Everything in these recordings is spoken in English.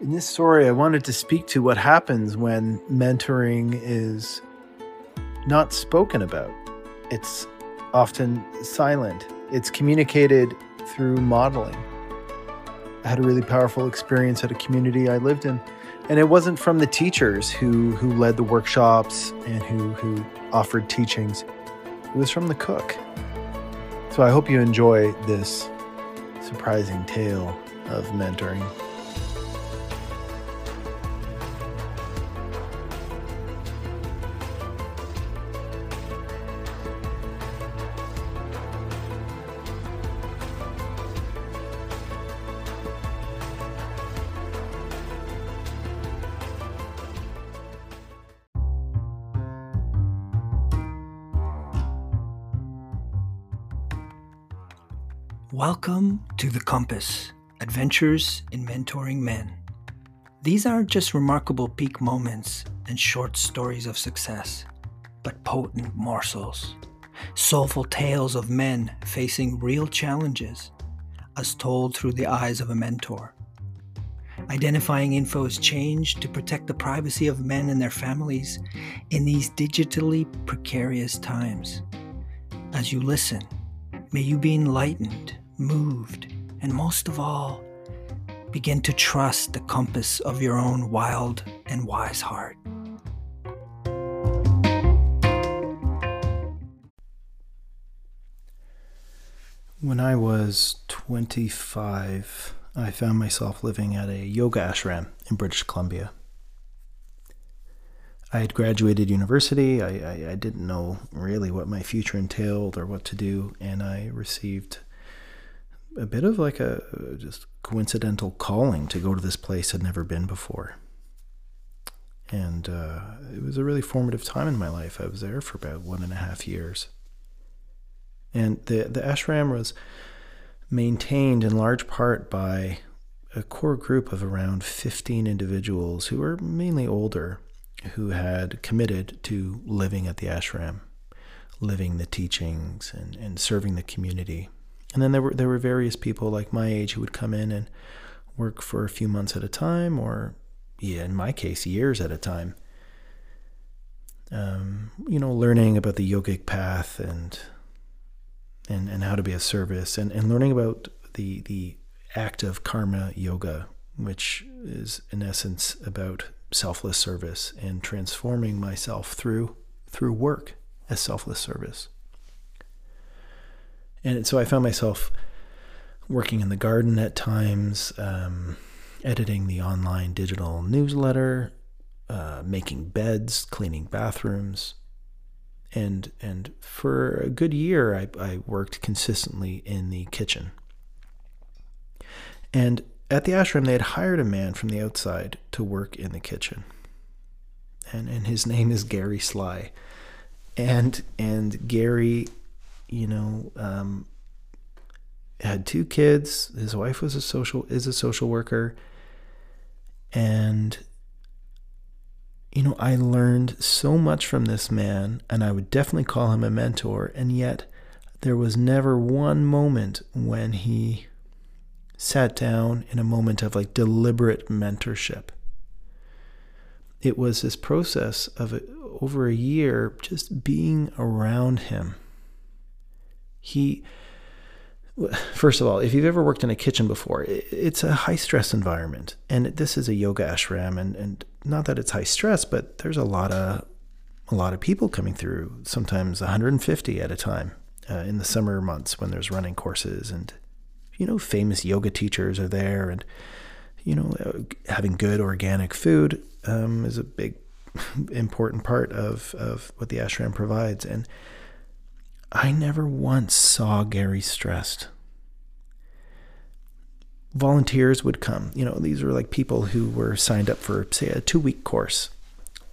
In this story, I wanted to speak to what happens when mentoring is not spoken about. It's often silent, it's communicated through modeling. I had a really powerful experience at a community I lived in, and it wasn't from the teachers who, who led the workshops and who, who offered teachings, it was from the cook. So I hope you enjoy this surprising tale of mentoring. Welcome to The Compass Adventures in Mentoring Men. These aren't just remarkable peak moments and short stories of success, but potent morsels, soulful tales of men facing real challenges, as told through the eyes of a mentor. Identifying info is changed to protect the privacy of men and their families in these digitally precarious times. As you listen, May you be enlightened, moved, and most of all, begin to trust the compass of your own wild and wise heart. When I was 25, I found myself living at a yoga ashram in British Columbia. I had graduated university. I, I, I, didn't know really what my future entailed or what to do, and I received a bit of like a just coincidental calling to go to this place I'd never been before. And uh, it was a really formative time in my life. I was there for about one and a half years. And the, the ashram was maintained in large part by a core group of around 15 individuals who were mainly older who had committed to living at the ashram, living the teachings and, and serving the community. And then there were there were various people like my age who would come in and work for a few months at a time, or yeah, in my case, years at a time. Um, you know, learning about the yogic path and and and how to be of service, and, and learning about the the act of karma yoga, which is in essence about selfless service and transforming myself through through work as selfless service. And so I found myself working in the garden at times, um, editing the online digital newsletter, uh, making beds, cleaning bathrooms, and and for a good year I, I worked consistently in the kitchen. And at the ashram, they had hired a man from the outside to work in the kitchen, and and his name is Gary Sly, and and Gary, you know, um, had two kids. His wife was a social is a social worker, and you know, I learned so much from this man, and I would definitely call him a mentor, and yet there was never one moment when he sat down in a moment of like deliberate mentorship. It was this process of over a year just being around him. He, first of all, if you've ever worked in a kitchen before, it's a high stress environment. And this is a yoga ashram. And, and not that it's high stress, but there's a lot of, a lot of people coming through, sometimes 150 at a time uh, in the summer months when there's running courses and you know, famous yoga teachers are there, and you know, uh, having good organic food um, is a big important part of of what the ashram provides. And I never once saw Gary stressed. Volunteers would come. You know, these were like people who were signed up for, say, a two week course,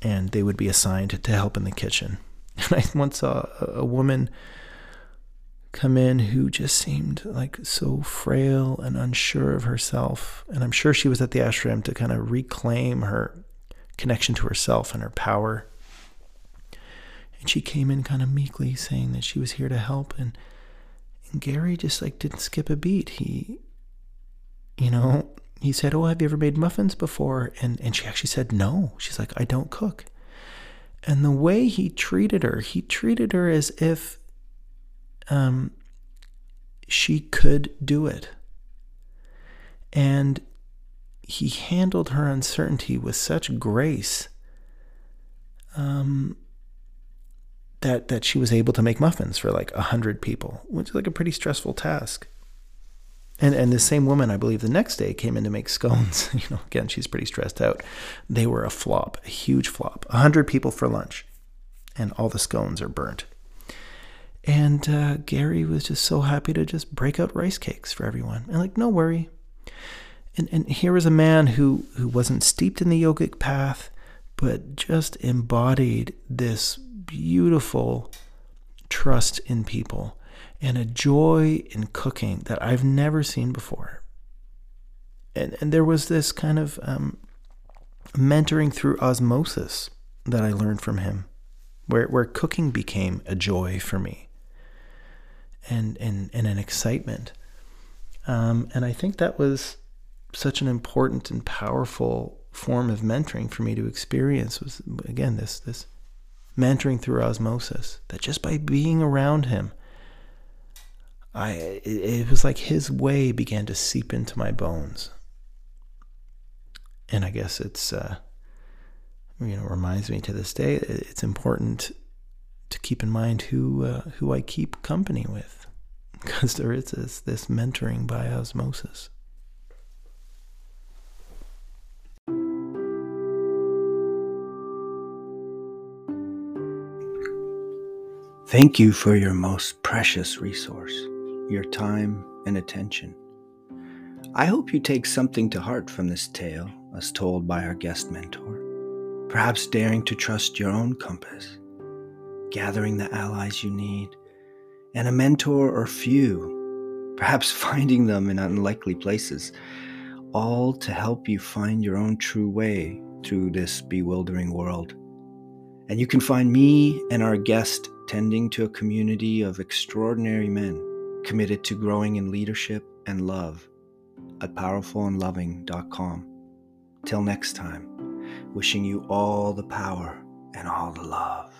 and they would be assigned to help in the kitchen. And I once saw a woman come in who just seemed like so frail and unsure of herself. And I'm sure she was at the ashram to kind of reclaim her connection to herself and her power. And she came in kind of meekly saying that she was here to help. And, and Gary just like didn't skip a beat. He, you know, he said, "Oh, have you ever made muffins before?" And and she actually said, "No." She's like, "I don't cook." And the way he treated her, he treated her as if um, she could do it. And he handled her uncertainty with such grace um, that that she was able to make muffins for like a hundred people, which is like a pretty stressful task. And and the same woman, I believe, the next day came in to make scones. you know, again, she's pretty stressed out. They were a flop, a huge flop. A hundred people for lunch, and all the scones are burnt. And uh, Gary was just so happy to just break out rice cakes for everyone, and like, no worry. And and here was a man who who wasn't steeped in the yogic path, but just embodied this beautiful trust in people and a joy in cooking that I've never seen before. And, and there was this kind of um, mentoring through osmosis that I learned from him, where, where cooking became a joy for me and, and, and an excitement. Um, and I think that was such an important and powerful form of mentoring for me to experience was again this this mentoring through osmosis that just by being around him I it, was like his way began to seep into my bones. And I guess it's uh, you know reminds me to this day it's important to keep in mind who uh, who I keep company with because there is this, this mentoring by osmosis. Thank you for your most precious resource your time, and attention. I hope you take something to heart from this tale as told by our guest mentor, perhaps daring to trust your own compass, gathering the allies you need, and a mentor or few, perhaps finding them in unlikely places, all to help you find your own true way through this bewildering world. And you can find me and our guest tending to a community of extraordinary men committed to growing in leadership and love at powerfulandloving.com. Till next time, wishing you all the power and all the love.